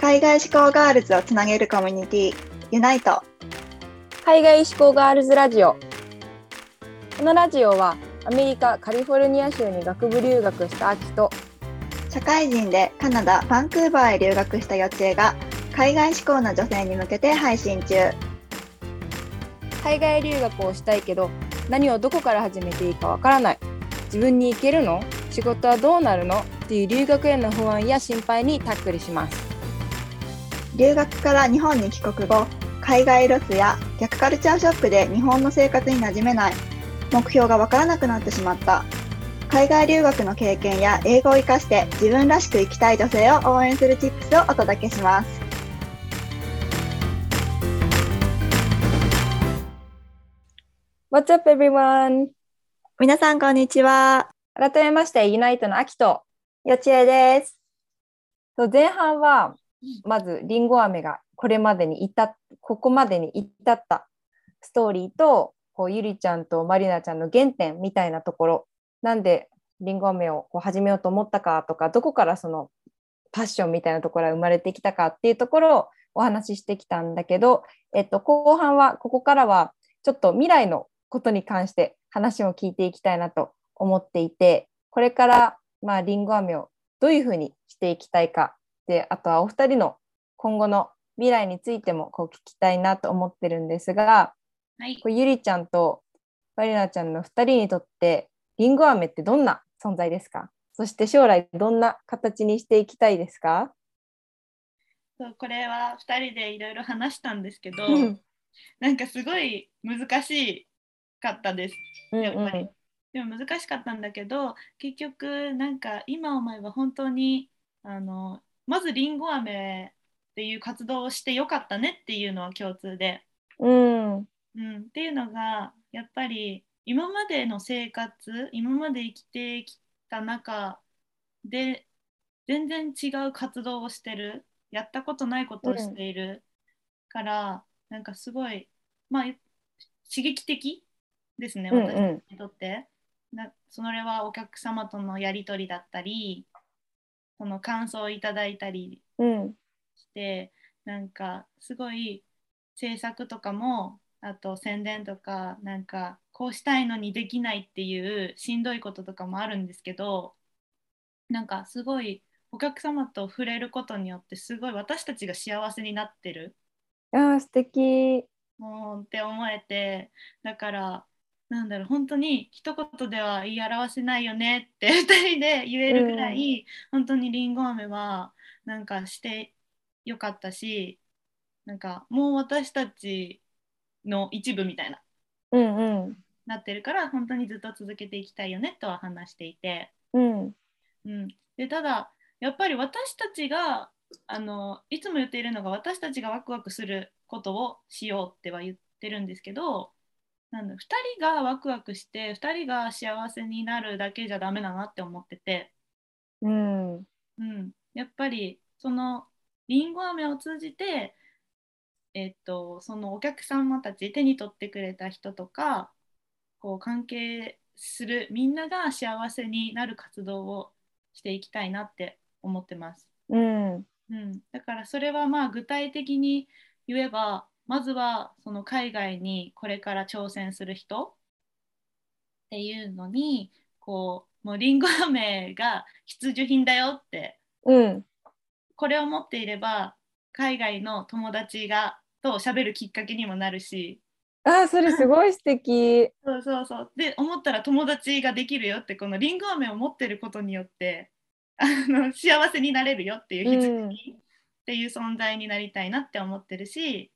海外志向ガールズをつなげるコミュニティユナイト。海外志向ガールズラジオ。このラジオはアメリカカリフォルニア州に学部留学した秋と社会人でカナダバンクーバーへ留学した予知恵が海外志向の女性に向けて配信中。海外留学をしたいけど何をどこから始めていいかわからない。自分に行けるの？仕事はどうなるの？っていう留学への不安や心配にタックルします留学から日本に帰国後海外ロスや逆カルチャーショックで日本の生活に馴染めない。目標がわからなくなってしまった。海外留学の経験や英語を活かして自分らしく生きたい女性を応援するチップスをお届けします。What's up everyone? 皆さんこんにちは。改めましてユナイトの秋とよちえです。と前半はまずりんご飴がこれまでに至っここまでに至ったストーリーとこうゆりちゃんとまりなちゃんの原点みたいなところ。なんでりんご飴をこう始めようと思ったかとかどこからそのパッションみたいなところが生まれてきたかっていうところをお話ししてきたんだけど、えっと、後半はここからはちょっと未来のことに関して話を聞いていきたいなと思っていてこれからまありんご飴をどういうふうにしていきたいかであとはお二人の今後の未来についてもこう聞きたいなと思ってるんですが、はい、こうゆりちゃんとバリナちゃんの2人にとってりんご飴ってどんな存在ですか？そして将来どんな形にしていきたいですか？そうこれは2人でいろいろ話したんですけどうん。なんかすごい難しかったです。やっぱり。うんでも難しかったんだけど結局なんか今思えば本当にあのまずりんご飴っていう活動をしてよかったねっていうのは共通で、うん。うん、っていうのがやっぱり今までの生活今まで生きてきた中で全然違う活動をしてる。やったことないことをしているから、なんかすごいまあ刺激的ですねうんうん。私たちにとって。なそれはお客様とのやり取りだったりその感想をいただいたりうん。してなんかすごい制作とかもあと宣伝とかなんかこうしたいのにできないっていうしんどいこととかもあるんですけどなんかすごいお客様と触れることによってすごい私たちが幸せになってるあー素敵。もうって思えてだからなんだろう本当に一言では言い表せないよねって 2人で言えるぐらい、本当にりんご飴はなんかしてよかったしなんかもう私たちの一部みたいなうんうん。なってるから本当にずっと続けていきたいよねとは話していて、うん。うん、でただやっぱり私たちがあのいつも言っているのが私たちがワクワクすることをしようっては言ってるんですけどなんだ2人がワクワクして2人が幸せになるだけじゃダメだなって思ってて、うん。うん、やっぱりそのりんご飴を通じて、えっと、そのお客様たち手に取ってくれた人とかこう関係するみんなが幸せになる活動をしていきたいなって思ってます。うん。うん、だからそれはまあ具体的に言えばまずはその海外にこれから挑戦する人っていうのにこうもうりんご飴が必需品だよってうん。これを持っていれば海外の友達がと喋るきっかけにもなるし。あーそれすごい素敵。そうそうそう。で思ったら友達ができるよってこのりんご飴を持ってることによってあの幸せになれるよっていう必需品っていう存在になりたいなって思ってるし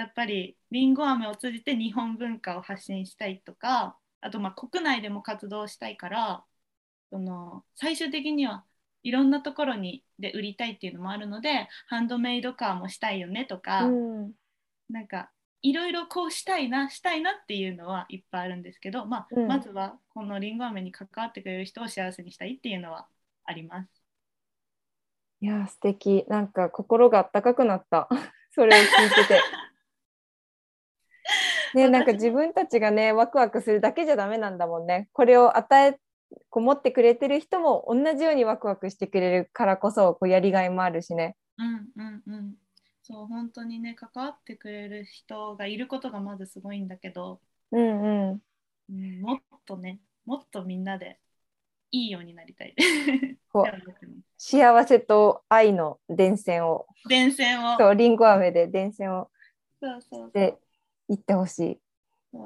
やっぱりりんご飴を通じて日本文化を発信したいとかあとまあ国内でも活動したいからその最終的にはいろんなところにで売りたいっていうのもあるのでハンドメイドカーもしたいよねとか、うん。なんかいろいろこうしたいなしたいなっていうのはいっぱいあるんですけど、まあうん。まずはこのりんご飴に関わってくれる人を幸せにしたいっていうのはあります。いやー素敵。なんか心があったかくなった。それを聞いててねなんか自分たちがねワクワクするだけじゃダメなんだもんね。これを与えこう持ってくれてる人も同じようにワクワクしてくれるからこそこうやりがいもあるしね。うんうんうん。そう本当にね関わってくれる人がいることがまずすごいんだけど、うんうん。うん、もっとねもっとみんなでいいようになりたい。幸せと愛の伝染を、電線を。そう、リンゴ飴で伝染を。そうそうそう。していってほしい。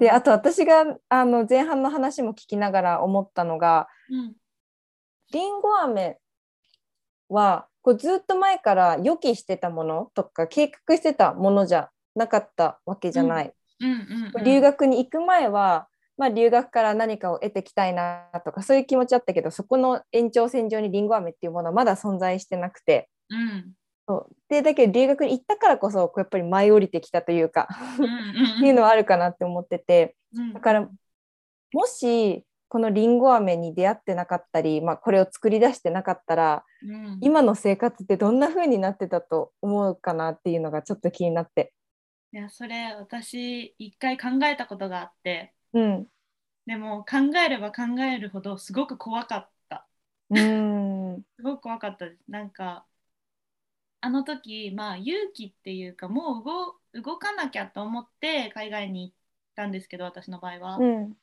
で、あと私があの前半の話も聞きながら思ったのが、うん。りんご飴はこうずっと前から予期してたものとか計画してたものじゃなかったわけじゃない。うん。うんうん、留学に行く前は、まあ、留学から何かを得てきたいなとかそういう気持ちあったけどそこの延長線上にりんご飴っていうものはまだ存在してなくて。うんそう。でだけど留学に行ったからこそこうやっぱり舞い降りてきたというか っていうのはあるかなって思ってて。うん。だからもしこのりんご飴に出会ってなかったり、まあ、これを作り出してなかったらうん。今の生活ってどんな風になってたと思うかなっていうのがちょっと気になって。いやそれ私一回考えたことがあって。うん、でも考えれば考えるほどすごく怖かった。うーん。すごく怖かったです。なんかあの時まあ勇気っていうかもう動動かなきゃと思って海外に行ったんですけど私の場合は、うん。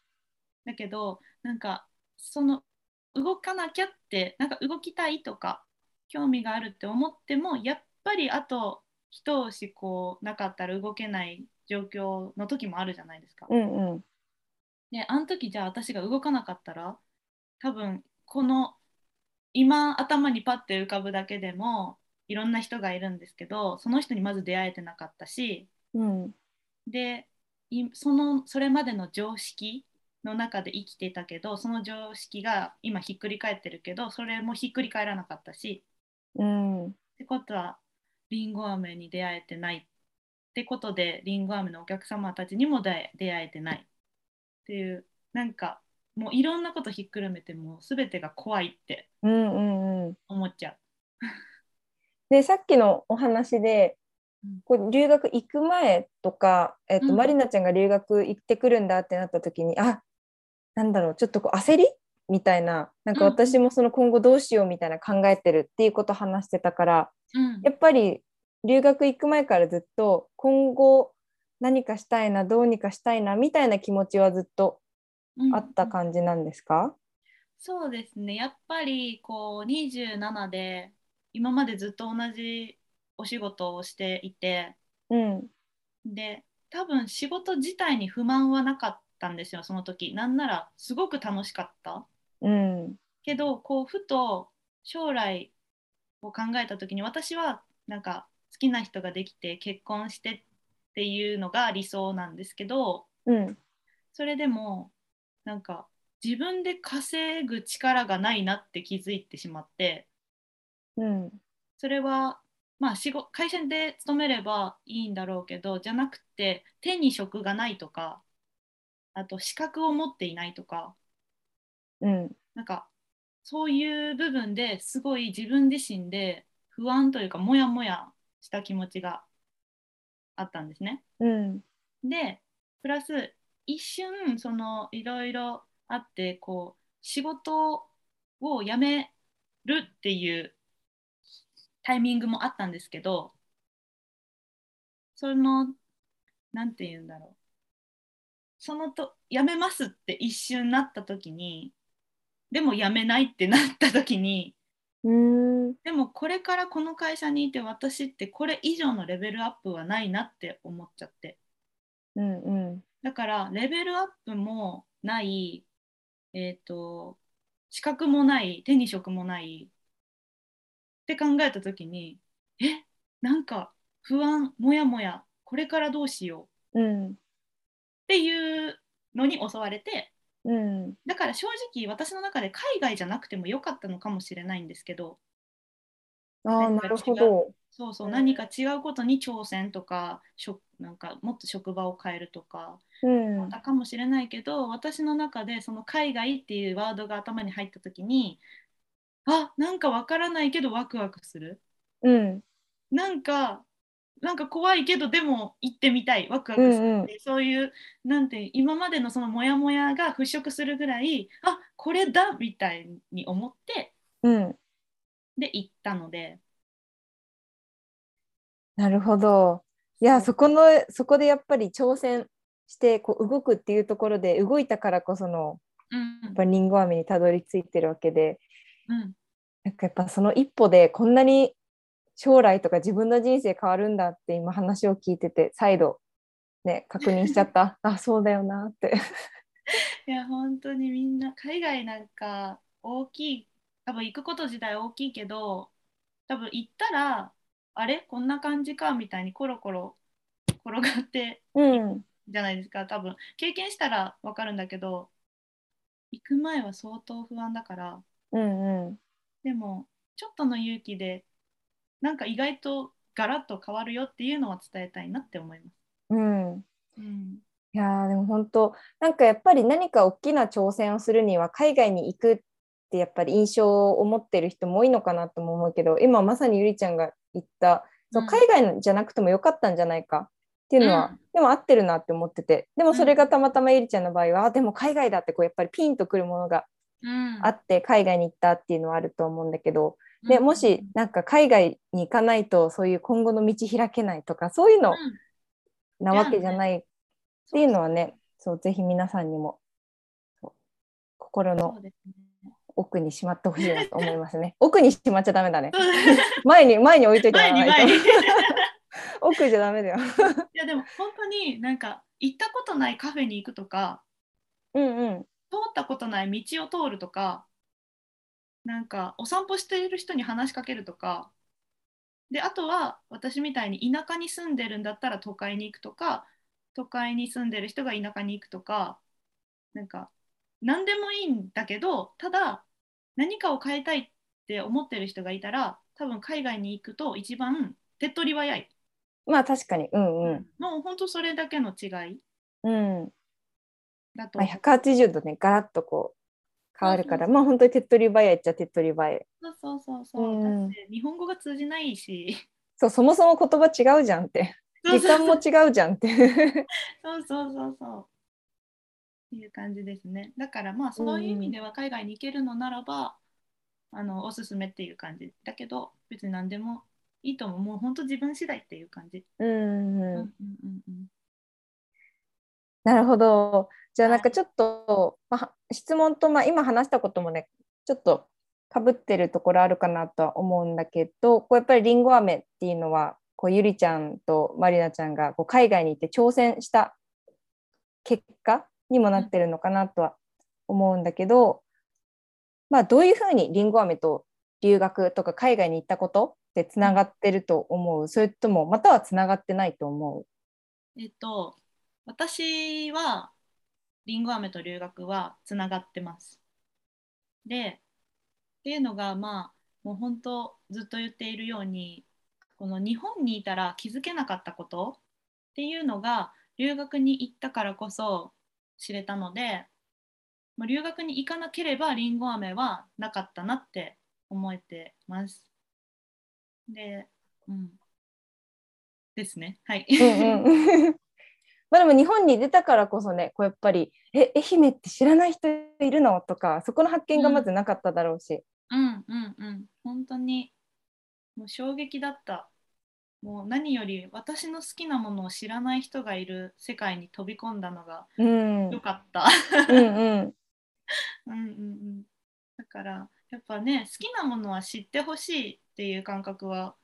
だけどなんかその動かなきゃってなんか動きたいとか興味があるって思ってもやっぱりあと一押しこうなかったら動けない状況の時もあるじゃないですか。うんうん。であの時じゃあ私が動かなかったら多分この今頭にパッて浮かぶだけでもいろんな人がいるんですけどその人にまず出会えてなかったしうん。でいそのそれまでの常識の中で生きていたけどその常識が今ひっくり返ってるけどそれもひっくり返らなかったしうん。ってことはりんご飴に出会えてない。ってことでりんご飴のお客様たちにも出出会えてない。っていうなんかもういろんなことひっくるめてもう全てが怖いってうんうんうん。思っちゃう。でさっきのお話でうん。こう留学行く前とか、えっとうん。マリナちゃんが留学行ってくるんだってなった時にあなんだろうちょっとこう焦り？みたいななんかうん。私もその今後どうしようみたいな考えてるっていうことを話してたからうん。やっぱり留学行く前からずっと今後何かしたいなどうにかしたいなみたいな気持ちはずっとうん。あった感じなんですか、そうですね。やっぱりこう27で今までずっと同じお仕事をしていてうん。で多分仕事自体に不満はなかったんですよその時。なんならすごく楽しかった。うん。けどこうふと将来を考えた時に私はなんか好きな人ができて結婚してっていうのが理想なんですけどうん。それでもなんか自分で稼ぐ力がないなって気づいてしまってうん。それはまあ仕事会社で勤めればいいんだろうけどじゃなくて手に職がないとかあと資格を持っていないとかうん。なんかそういう部分ですごい自分自身で不安というかモヤモヤした気持ちがあったんですね。うん。でプラス一瞬そのいろいろあってこう仕事を辞めるっていうタイミングもあったんですけどそのなんて言うんだろう。そのと辞めますって一瞬なった時にでも辞めないってなった時にうん。でもこれからこの会社にいて私ってこれ以上のレベルアップはないなって思っちゃって。うんうん。だからレベルアップもない、えー、と資格もない手に職もないって考えた時にえなんか不安もやもやこれからどうしよううん。っていうのに襲われてうん。だから正直私の中で海外じゃなくてもよかったのかもしれないんですけどああなるほど。そうそううん。何か違うことに挑戦とか職なんかもっと職場を変えるとかうん。たかもしれないけど私の中でその海外っていうワードが頭に入った時にあなんかわからないけどワクワクする。うん。なんかなんか怖いけどでも行ってみたい。ワクワクするって、そういうなんて今までのそのモヤモヤが払拭するぐらいあこれだみたいに思って。うん。で行ったので。なるほど。いやそこのそこでやっぱり挑戦してこう動くっていうところで動いたからこそのうん。やっぱりリンゴ飴にたどり着いてるわけで。うんなんかやっぱその一歩でこんなに将来とか自分の人生変わるんだって今話を聞いてて再度ね確認しちゃった。あそうだよなって。いや本当にみんな海外なんか大きい多分行くこと自体大きいけど多分行ったらあれ？こんな感じかみたいにコロコロ転がってうん。じゃないですか。多分経験したら分かるんだけど行く前は相当不安だからうんうん。でもちょっとの勇気でなんか意外とガラッと変わるよっていうのは伝えたいなって思います。うん。うん。いやーでも本当なんかやっぱり何か大きな挑戦をするには海外に行くってやっぱり印象を持ってる人も多いのかなとも思うけど今まさにゆりちゃんが言ったそううん海外じゃなくてもよかったんじゃないかっていうのは、うん。でも合ってるなって思っててでもそれがたまたまゆりちゃんの場合は、あでも海外だってこうやっぱりピンとくるものがうんあって海外に行ったっていうのはあると思うんだけど、でもしなんか海外に行かないとそういう今後の道開けないとかそういうのうんなわけじゃないっていうのはね、そうぜひ皆さんにも心の奥にしまってほしいなと思いますね。奥にしまっちゃダメだね。前に前に置いといても前らわないと。奥じゃダメだよ。いやでも本当になんか行ったことないカフェに行くとかうんうん。通ったことない道を通るとかなんかお散歩している人に話しかけるとかであとは私みたいに田舎に住んでるんだったら都会に行くとか都会に住んでる人が田舎に行くとかなんか何でもいいんだけどただ何かを変えたいって思ってる人がいたら多分海外に行くと一番手っ取り早い、まあ確かに。うんうん。もう本当それだけの違いうん。だとまあ、180度ね、ガラッとこう変わるから、まあ本当に手っ取り早いっちゃ手っ取り早い。そうそうそうそう、うん。だって日本語が通じないし。そう、そもそも言葉違うじゃんって。時間も違うじゃんって。そうそうそうそう。っていう感じですね。だからまあそういう意味では海外に行けるのならば、あのおすすめっていう感じだけど別に何でもいいと思う。もう本当自分次第っていう感じ、うん。うんうんうんうん。なるほど。じゃあはい。なんかちょっと、まあ、質問と、まあ、今話したこともねちょっとかぶってるところあるかなとは思うんだけどこうやっぱりりんご飴っていうのはこうゆりちゃんとまりなちゃんがこう海外に行って挑戦した結果にもなってるのかなとは思うんだけど、まあ、どういうふうにりんご飴と留学とか海外に行ったことってつながってると思う？それともまたはつながってないと思えっと私はりんご飴と留学はつながってますでっていうのがまあもう本当ずっと言っているようにこの日本にいたら気づけなかったことっていうのが留学に行ったからこそ知れたのでもう留学に行かなければりんご飴はなかったなって思えてます。で、うん。ですね。はい。まあでも日本に出たからこそねこうやっぱり「え愛媛って知らない人いるの?」とかそこの発見がまずなかっただろうし。うんうんうん。本当にもう衝撃だった。もう何より私の好きなものを知らない人がいる世界に飛び込んだのがうん、うん良かった。うん うんうんうん。だからやっぱね好きなものは知ってほしいっていう感覚は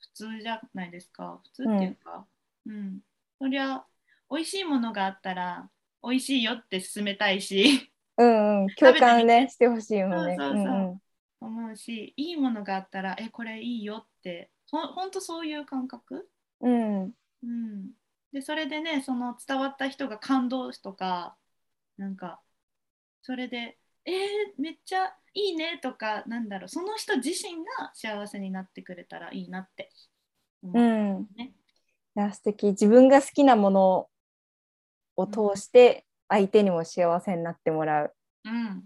普通じゃないですか。普通っていうか。うん。そりゃ美味しいものがあったら美味しいよって勧めたいし。うんうん。共感ねしてほしいもんね。そうそうそう。うん思うしいいものがあったらえこれいいよって。ほほんとそういう感覚、うん。うん。うん、でそれでねその伝わった人が感動とかなんかそれでえー、めっちゃいいねとかなんだろう。その人自身が幸せになってくれたらいいなって思う。う、ん。ねいや素敵。自分が好きなものを通して相手にも幸せになってもらう。うん、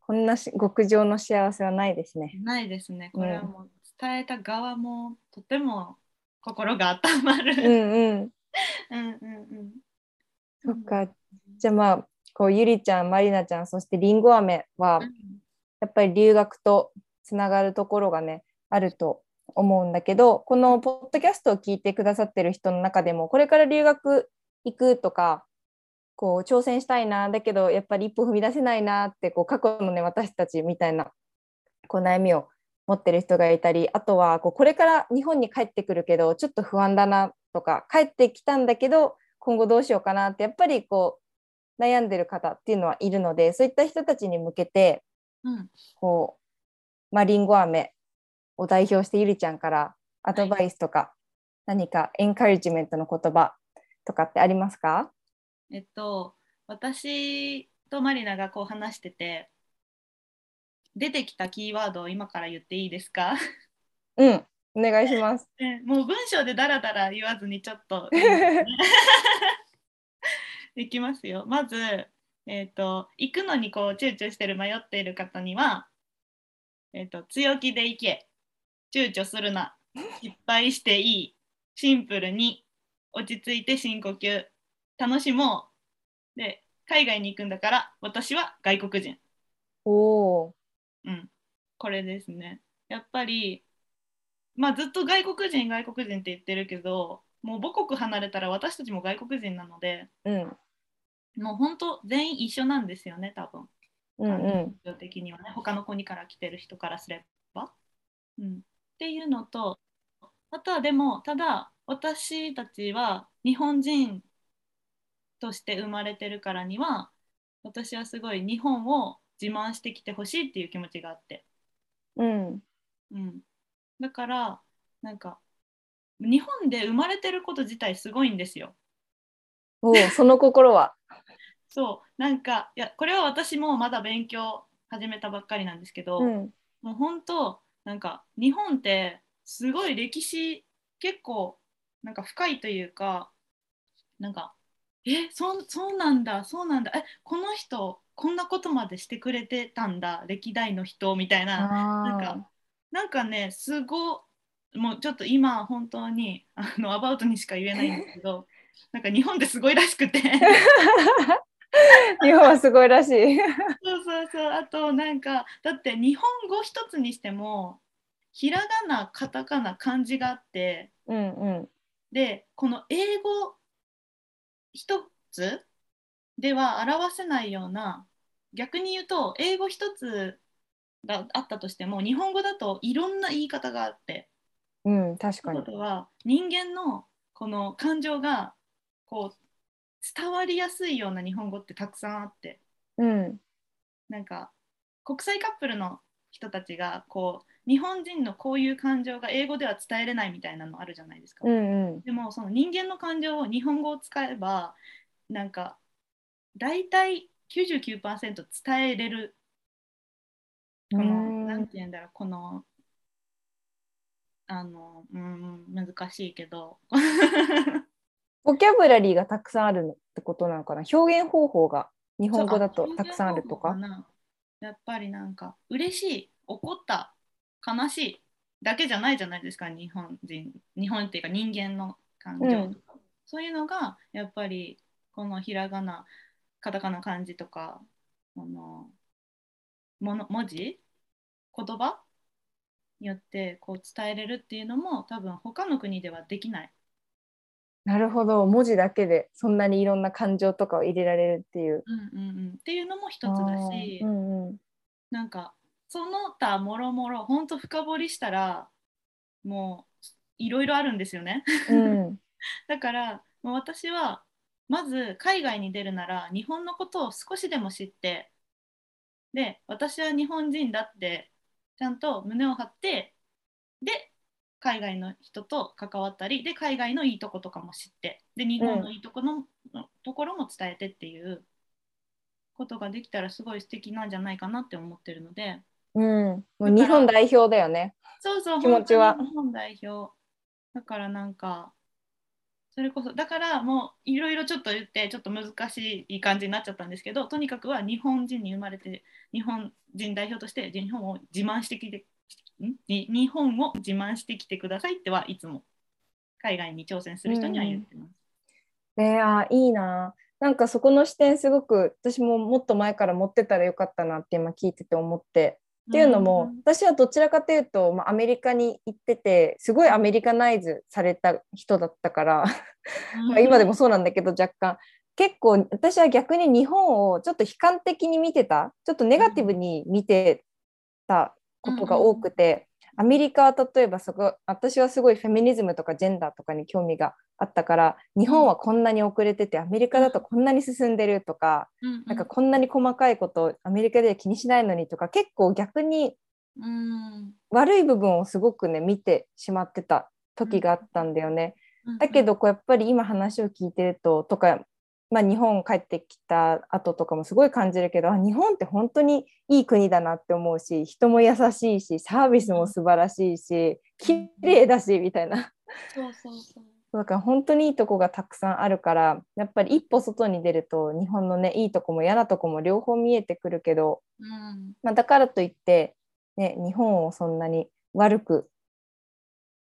こんなし極上の幸せはないですね。ないですねこれはもう伝えた側もとても心が温まる、うんうん。うんうんうんそっか。じゃあまあこうゆりちゃんまりなちゃんそしてりんご飴はうんやっぱり留学とつながるところがねあると思うんだけどこのポッドキャストを聞いてくださってる人の中でもこれから留学行くとかこう挑戦したいなだけどやっぱり一歩踏み出せないなってこう過去のね私たちみたいなこう悩みを持ってる人がいたりあとはこうこれから日本に帰ってくるけどちょっと不安だなとか帰ってきたんだけど今後どうしようかなってやっぱりこう悩んでる方っていうのはいるのでそういった人たちに向けてうん、こう、まあ、リンゴ飴を代表してゆりちゃんからアドバイスとか、何かエンカレッジメントの言葉とかってありますか？えっと私とマリナがこう話してて出てきたキーワードを今から言っていいですか？うん、お願いします。ねもう文章でダラダラ言わずにちょっと。いきますよ。まず、えー、と行くのにこう躊躇してる迷っている方には、えー、と強気で行け。躊躇するな。失敗していい。シンプルに。落ち着いて深呼吸楽しもうで海外に行くんだから私は外国人。おおうん、これですね。やっぱり、まあ、ずっと外国人、外国人って言ってるけど、もう母国離れたら私たちも外国人なので、ー、うん、もう本当、全員一緒なんですよね、多分。うんうん的にはね、他の国から来てる人からすれば。うん、っていうのと、あとはでも、ただ、私たちは日本人として生まれてるからには、私はすごい日本を自慢してきてほしいっていう気持ちがあって。うんうん、だからなんか日本で生まれてること自体すごいんですよ。おおその心は。そうなんかいやこれは私もまだ勉強始めたばっかりなんですけど、うんもう本当なんか日本ってすごい歴史結構なんか深いというかなんかえそそうなんだ。そうなんだ。えこの人こんなことまでしてくれてたんだ。歴代の人みたいな。なんあかなんかねすごもうちょっと今本当にあのアバウトにしか言えないんですけど なんか日本ってすごいらしくて。ー日本はすごいらしい。そうそうそう。あとなんかだって日本語一つにしてもひらがなカタカナ漢字があってうんうん。でこの英語一つでは表せないような逆に言うと英語一つがあったとしても日本語だといろんな言い方があってうん確かにこ。とは人間のこの感情がこう伝わりやすいような日本語ってたくさんあってうんなんか国際カップルの人たちがこう日本人のこういう感情が英語では伝えれないみたいなのあるじゃないですか。うんうん。でもその人間の感情を日本語を使えばなんか大体99%伝えれる。このうん。なんて言うんだろうこのあのうん難しいけど。ボキャブラリーがたくさんあるってことなのかな？表現方法が日本語だとたくさんあるとか？やっぱりなんか嬉しい怒った悲しい。だけじゃないじゃないですか日本人。日本っていうか人間の感情とか、そういうのがやっぱりこのひらがなカタカナ漢字とかこのもの文字？言葉？によってこう伝えれるっていうのも多分他の国ではできない。なるほど。文字だけでそんなにいろんな感情とかを入れられるっていう。うんうんうん、っていうのも一つだし、うんうん。なんかその他もろもろ本当深掘りしたらもういろいろあるんですよね。うん。だからもう私はまず海外に出るなら日本のことを少しでも知ってで私は日本人だってちゃんと胸を張ってで海外の人と関わったりで海外のいいとことかも知ってで日本のいいとこの、ところも伝えてっていうことができたらすごい素敵なんじゃないかなって思ってるのでうん、もう日本代表だよね。そうそう気持ちは日本代表だからなんかそれこそだからもういろいろちょっと言ってちょっと難しい感じになっちゃったんですけどとにかくは日本人に生まれて日本人代表として日本を自慢してきてん？に日本を自慢してきてくださいってはいつも海外に挑戦する人には言ってます。ねあいいな。なんかそこの視点すごく私ももっと前から持ってたらよかったなって今聞いてて思ってっていうのも、私はどちらかというと、まあ、アメリカに行っててすごいアメリカナイズされた人だったからまあ今でもそうなんだけど若干。結構私は逆に日本をちょっと悲観的に見てた。ちょっとネガティブに見てたことが多くて、アメリカは例えばそこ私はすごいフェミニズムとかジェンダーとかに興味があったから日本はこんなに遅れててアメリカだとこんなに進んでるとか、うん。うんなんかこんなに細かいことアメリカでは気にしないのにとか結構逆にうん悪い部分をすごくね見てしまってた時があったんだよね。うん。だけどこうやっぱり今話を聞いてるととか、まあ、日本帰ってきた後とかもすごい感じるけどあ日本って本当にいい国だなって思うし人も優しいしサービスも素晴らしいし綺麗だしみたいな。そうそうそう。だから本当にいいとこがたくさんあるからやっぱり一歩外に出ると日本のねいいとこも嫌なとこも両方見えてくるけど、うん。まあ、だからといって、ね、日本をそんなに悪く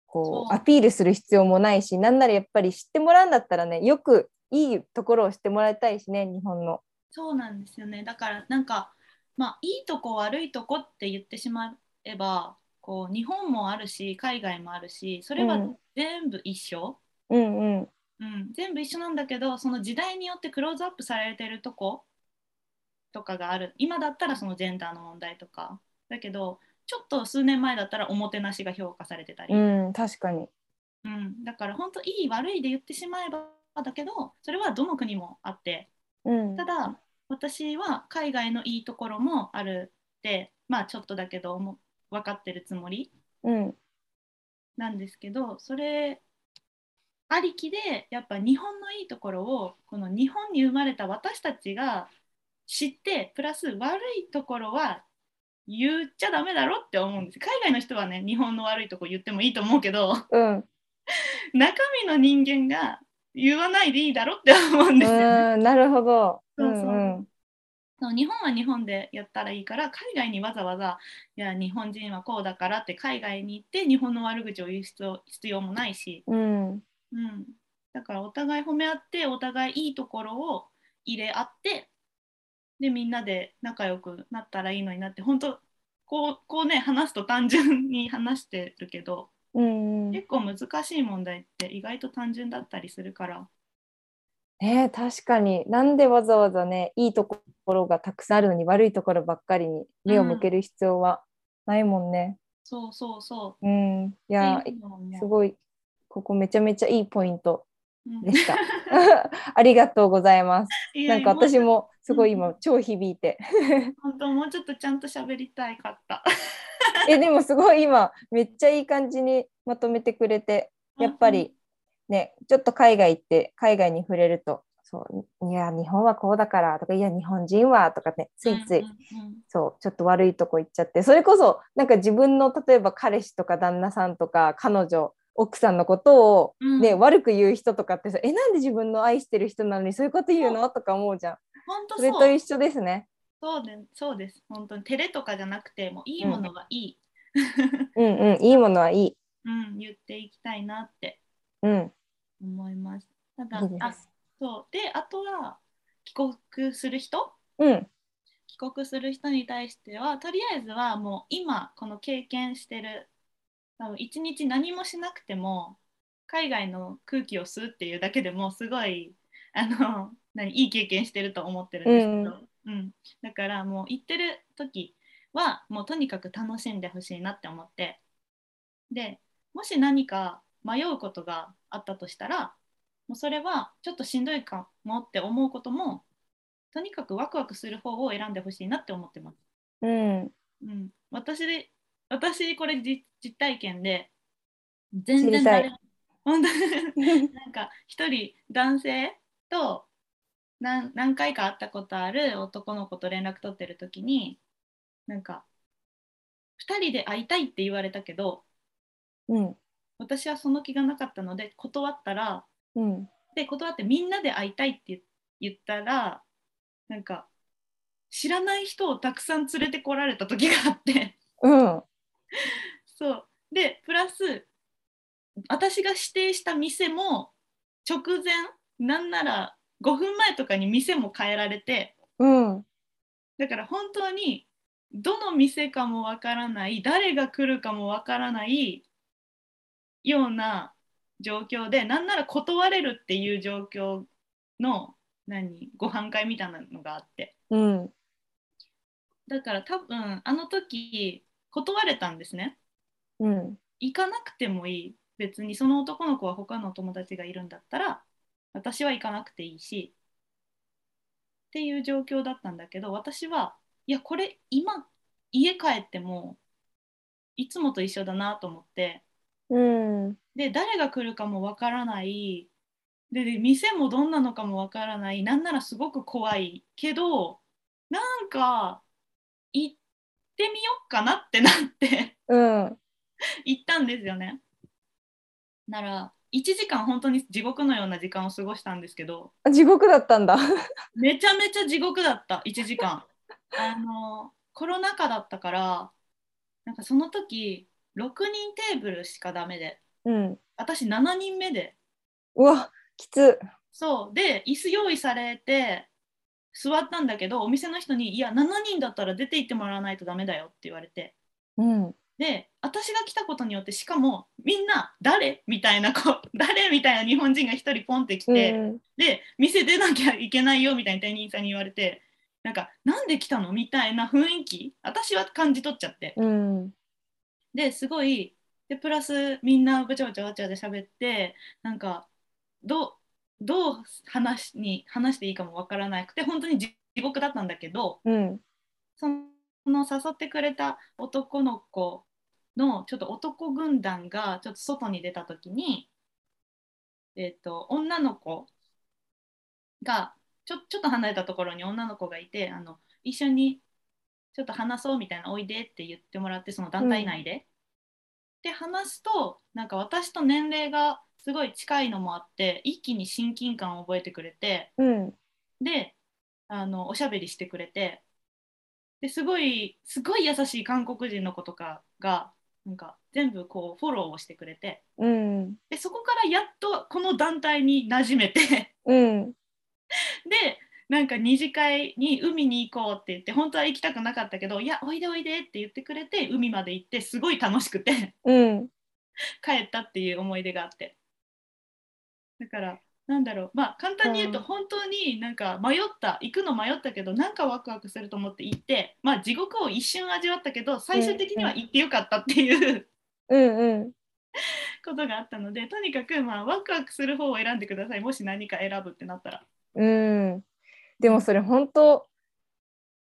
こう。アピールする必要もないしなんならやっぱり知ってもらうんだったらねよくいいところを知ってもらいたいしね日本の。そうなんですよね。だからなんかまあいいとこ悪いとこって言ってしまえばこう日本もあるし海外もあるしそれはうん。全部一緒、うんうん。うん。全部一緒なんだけどその時代によってクローズアップされてるとことかがある。今だったらそのジェンダーの問題とか。だけどちょっと数年前だったらおもてなしが評価されてたり、うん確かに。うん、だから本当いい悪いで言ってしまえばだけどそれはどの国もあって。うん。ただ私は海外のいいところもあるってまあちょっとだけども分かってるつもりうん。なんですけどそれありきでやっぱ日本のいいところをこの日本に生まれた私たちが知ってプラス悪いところは言っちゃダメだろって思うんです。海外の人はね日本の悪いとこ言ってもいいと思うけどうん。中身の人間が言わないでいいだろって思うんですよね。うんなるほど。うそうそう。んうん。そう日本は日本でやったらいいから海外にわざわざいや日本人はこうだからって海外に行って日本の悪口を言う必要もないし、うん。うん、だからお互い褒め合ってお互いいいところを入れ合ってでみんなで仲良くなったらいいのになって本当こうこうね話すと単純に話してるけど結構難しい問題って意外と単純だったりするから。ねえ確かになんでわざわざねいいところがたくさんあるのに悪いところばっかりに目を向ける必要はないもんね。そうそうそう。うん、いやっていうのを思うすごいここめちゃめちゃいいポイントうんでした。ありがとうございます。いやなんか私ももすごい今超響いて。本当もうちょっとちゃんと喋りたいかった。えでもすごい今めっちゃいい感じにまとめてくれてやっぱりねちょっと海外行って海外に触れるとそういや日本はこうだからとかいや日本人はとかねついつい、そうちょっと悪いとこ行っちゃってそれこそなんか自分の例えば彼氏とか旦那さんとか彼女奥さんのことを、うん。ね悪く言う人とかってさえなんで自分の愛してる人なのにそういうこと言うの？とか思うじゃん。それと一緒ですねそうでそうです。本当に照れとかじゃなくてもういいものがいい、うんうん。いいものはいい。うん言っていきたいなってうん。思います。ただいいであすそう。であとは帰国する人？うん。帰国する人に対してはとりあえずはもう今この経験してる多分一日何もしなくても海外の空気を吸うっていうだけでもすごいあの何いい経験してると思ってるんですけど、うんだからもう行ってる時はもうとにかく楽しんでほしいなって思って。でもし何か迷うことがあったとしたらもうそれはちょっとしんどいかもって思うこともとにかくワクワクする方を選んでほしいなって思ってます。うん。うん、私で私これ実実体験で全然誰本当になんか一人男性と何何回か会ったことある男の子と連絡取ってる時になんか2人で会いたいって言われたけどうん。私はその気がなかったので断ったらうん。で断ってみんなで会いたいって言言ったらなんか知らない人をたくさん連れてこられた時があって。うん。そう。でプラス私が指定した店も直前なんなら5分前とかに店も変えられてうん。だから本当にどの店かもわからない誰が来るかもわからないような状況でなんなら断れるっていう状況の何ご飯会みたいなのがあって。うん。だから多分あの時断れたんですね。うん。行かなくてもいい。別にその男の子は他の友達がいるんだったら私は行かなくていいしっていう状況だったんだけど私はいやこれ今家帰ってもいつもと一緒だなと思ってうんで誰が来るかもわからないでで店もどんなのかもわからないなんならすごく怖いけどなんか行ってみよっかなってなってうん行ったんですよね。なら1時間本当に地獄のような時間を過ごしたんですけどあ地獄だったんだ。めちゃめちゃ地獄だった1時間。あのコロナ禍だったからなんかその時6人テーブルしかダメでうん。私7人目でうわ、きつ。そうで椅子用意されて座ったんだけどお店の人に「いや7人だったら出て行ってもらわないとダメだよ」って言われてうん。で私が来たことによってしかもみんな誰みたいな子 誰みたいな日本人が1人ポンって来て、うんで店出なきゃいけないよみたいな店員さんに言われてなんかなんで来たのみたいな雰囲気私は感じ取っちゃってうん。ですごいでプラスみんなぶちゃぶちゃわちゃで喋ってなんかどうどう話に話していいかもわからなくて本当に地獄だったんだけどうん。その誘ってくれた男の子のちょっと男軍団がちょっと外に出た時に、えっと女の子がちょちょっと離れたところに女の子がいてあの一緒にちょっと話そうみたいなおいでって言ってもらってその団体内で。で話すとなんか私と年齢がすごい近いのもあって一気に親近感を覚えてくれて。うん。であのおしゃべりしてくれてですごいすごい優しい韓国人の子とかがなんか全部こうフォローをしてくれてうん。でそこからやっとこの団体に馴染めてうん。でなんか二次会に海に行こうって言って本当は行きたくなかったけど「いやおいでおいで」って言ってくれて海まで行ってすごい楽しくてうん。帰ったっていう思い出があってだからなんだろうまあ簡単に言うとうん本当になんか迷った行くの迷ったけどなんかワクワクすると思って行ってまあ地獄を一瞬味わったけど最終的には行ってよかったっていううん。うん。ことがあったのでとにかくまあワクワクする方を選んでくださいもし何か選ぶってなったら。うん。でもそれ本当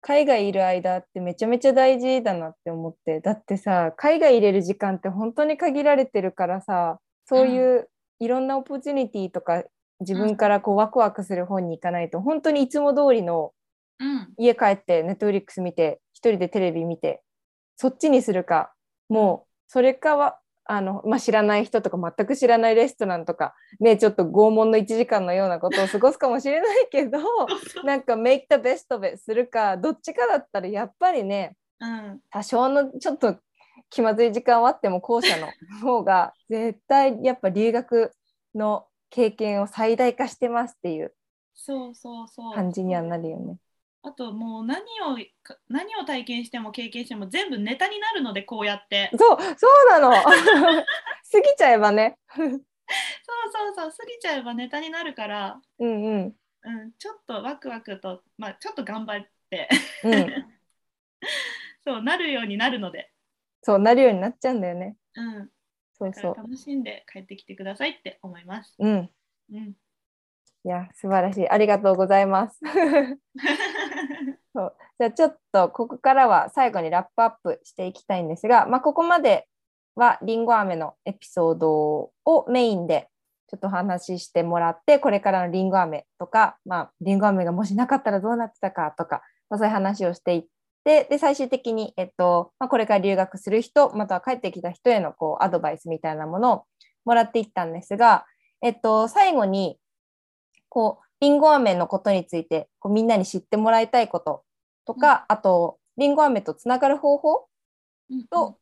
海外いる間ってめちゃめちゃ大事だなって思ってだってさ海外入れる時間って本当に限られてるからさそういういろんなオポチュニティとか自分からこうワクワクする方に行かないと本当にいつも通りのうん。家帰ってネットフリックス見て一人でテレビ見てそっちにするかもうそれかはあの、まあ、知らない人とか全く知らないレストランとかねちょっと拷問の1時間のようなことを過ごすかもしれないけど なんか make the best of するかどっちかだったらやっぱりねうん。多少のちょっと気まずい時間はあっても後者の方が絶対やっぱ留学の経験を最大化してますっていう感じにはなるよね。あともう何をか何を体験しても経験しても全部ネタになるのでこうやって。そうそうなの。過ぎちゃえばね。そうそうそう過ぎちゃえばネタになるから、うんうん。うん、ちょっとワクワクと、まあ、ちょっと頑張って。うん、そうなるようになるので、そうなるようになっちゃうんだよね。うん、そうそう。楽しんで帰ってきてくださいって思います。うん。うん、いや、素晴らしい。ありがとうございます。そうじゃあちょっとここからは最後にラップアップしていきたいんですが、まあ、ここまではりんご飴のエピソードをメインでちょっとお話ししてもらってこれからのりんご飴とか、まあ、りんご飴がもしなかったらどうなってたかとか、まあ、そういう話をしていってで最終的に、えっとまあ、これから留学する人または帰ってきた人へのこうアドバイスみたいなものをもらっていったんですが、えっと、最後にこうりんご飴のことについてこうみんなに知ってもらいたいこととか、あとりんご飴とつながる方法と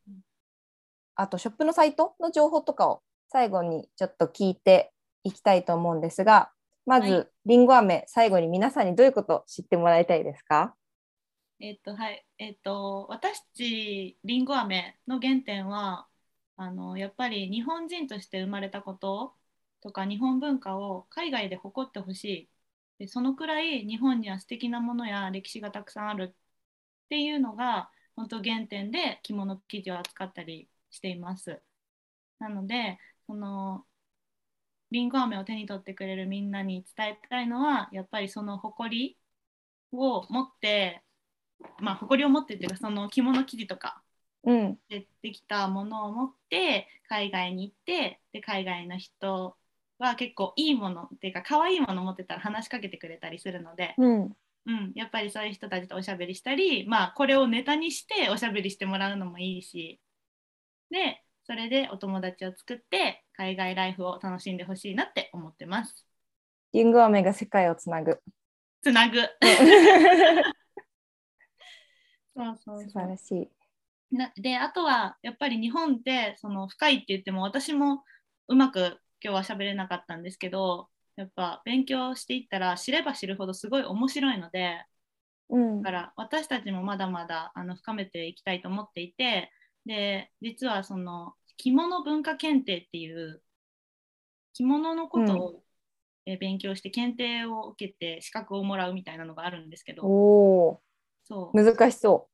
あとショップのサイトの情報とかを最後にちょっと聞いていきたいと思うんですがまはい。ずりんご飴最後に皆さんにどういうことを知ってもらいたいですか？えっとはい。えっと私たちりんご飴の原点はあのやっぱり日本人として生まれたこととか日本文化を海外で誇ってほしい。でそのくらい日本には素敵なものや歴史がたくさんあるっていうのが本当原点で着物生地を扱ったりしています。なのでそのりんご飴を手に取ってくれるみんなに伝えたいのはやっぱりその誇りを持ってまあ誇りを持ってっていうかその着物生地とかうん。でできたものを持って海外に行ってで海外の人は結構いいものっていうか可愛いもの持ってたら話しかけてくれたりするので、うん。うん、やっぱりそういう人たちとおしゃべりしたりまあこれをネタにしておしゃべりしてもらうのもいいしでそれでお友達を作って海外ライフを楽しんでほしいなって思ってます。リンゴ飴が世界をつなぐ。つなぐ そうそう素晴らしい。なであとはやっぱり日本ってその深いって言っても私もうまく今日は喋れなかったんですけどやっぱ勉強していったら知れば知るほどすごい面白いのでうんだか。ら私たちもまだまだあの深めていきたいと思っていてで実はその着物文化検定っていう着物のことを、えー勉強して検定を受けて資格をもらうみたいなのがあるんですけどおおそうー、難しそ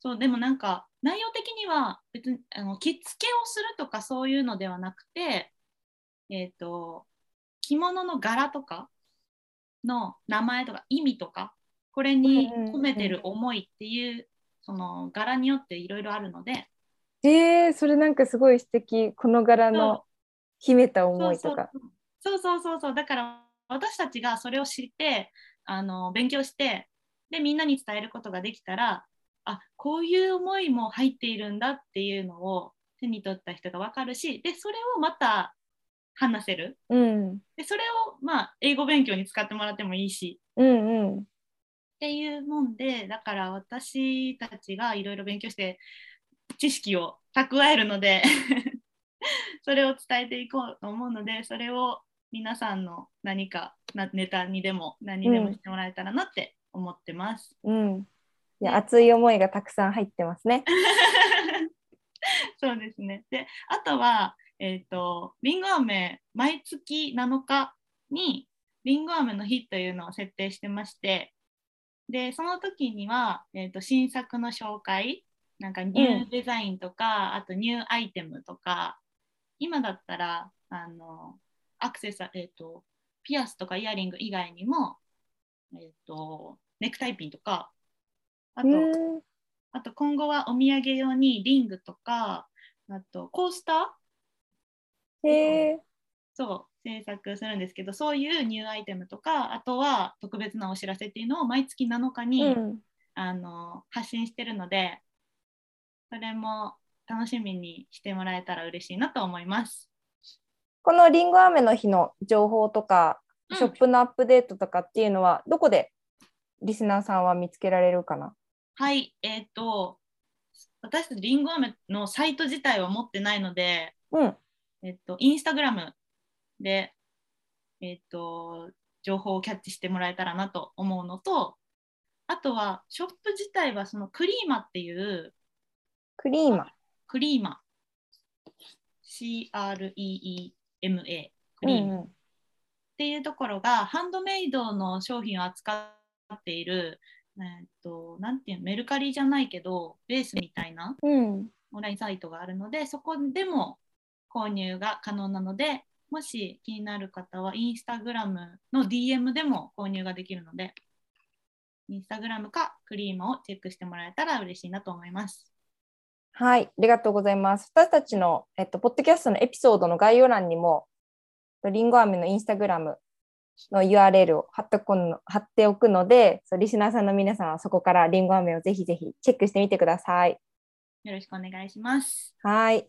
そうでもなんか内容的には別にあの着付けをするとかそういうのではなくて、えっと着物の柄とかの名前とか意味とかこれに込めてる思いっていうその柄によっていろいろあるのでう。えー、それなんかすごい素敵。この柄その秘めたう思いとか。そうそうそうそうだから私たちがそれを知ってあの勉強してでみんなに伝えることができたらあこういう思いも入っているんだっていうのを手に取った人が分かるしでそれをまた話せるうん。でそれをまあ英語勉強に使ってもらってもいいしうんうん。っていうもんでだから私たちがいろいろ勉強して知識を蓄えるので それを伝えていこうと思うのでそれを皆さんの何かなネタにでも何にでもしてもらえたらなって思ってます。うん。いや、ね熱い思いがたくさん入ってますね。そうですね。で、あとは、えっ、と、りんご飴、毎月7日に、りんご飴の日というのを設定してまして、で、その時には、えっ、と、新作の紹介、なんかニューデザインとか、あとニューアイテムとか、今だったら、あの、アクセサ、えっ、と、ピアスとかイヤリング以外にも、えっ、と、ネクタイピンとか、あと、うんあと今後はお土産用にリングとか、あとコースター？へえ。そう制作するんですけど、そういうニューアイテムとか、あとは特別なお知らせっていうのを毎月7日に、うん。あの発信してるので、それも楽しみにしてもらえたら嬉しいなと思います。このりんご飴の日の情報とか、うんショップのアップデートとかっていうのは、どこでリスナーさんは見つけられるかな？はい、えっ、と、私たちりんご飴のサイト自体は持ってないので、うん。えっと、インスタグラムで、えっと、情報をキャッチしてもらえたらなと思うのと、あとは、ショップ自体は、そのクリーマっていう、クリーマ。クリーマ、C-R-E-E-M-A、クうリーマっ。ていうところが、ハンドメイドの商品を扱っている、えっと、なんていうの、メルカリじゃないけど、ベースみたいなうん。オンラインサイトがあるので、そこでも購入が可能なので、もし気になる方は、インスタグラムの DM でも購入ができるので、インスタグラムかクリームをチェックしてもらえたら嬉しいなと思います。はい、ありがとうございます。私たちの、えっと、ポッドキャストのエピソードの概要欄にも、りんご飴のインスタグラムの URL を貼っておくの貼っておくので、そうリスナーさんの皆さんはそこからりんご飴をぜひぜひチェックしてみてください。よろしくお願いします。はい。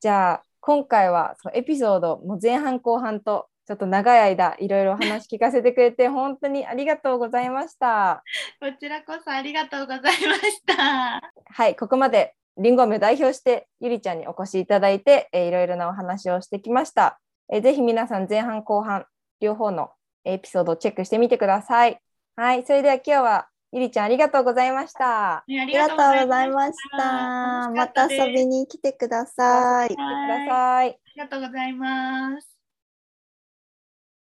じゃあ、今回はそのエピソードも前半後半とちょっと長い間いろいろお話聞かせてくれて 本当にありがとうございました。こちらこそありがとうございました。はい、ここまでりんご飴を代表してゆりちゃんにお越しいただいて、えーいろいろなお話をしてきました。えーぜひ皆さん前半後半両方のエピソードをチェックしてみてください。はい、それでは今日はゆりちゃんありがとうございました。ねありがとうございまし楽た。まった遊びに来てください来て。くだはいさい。ありがとうございます。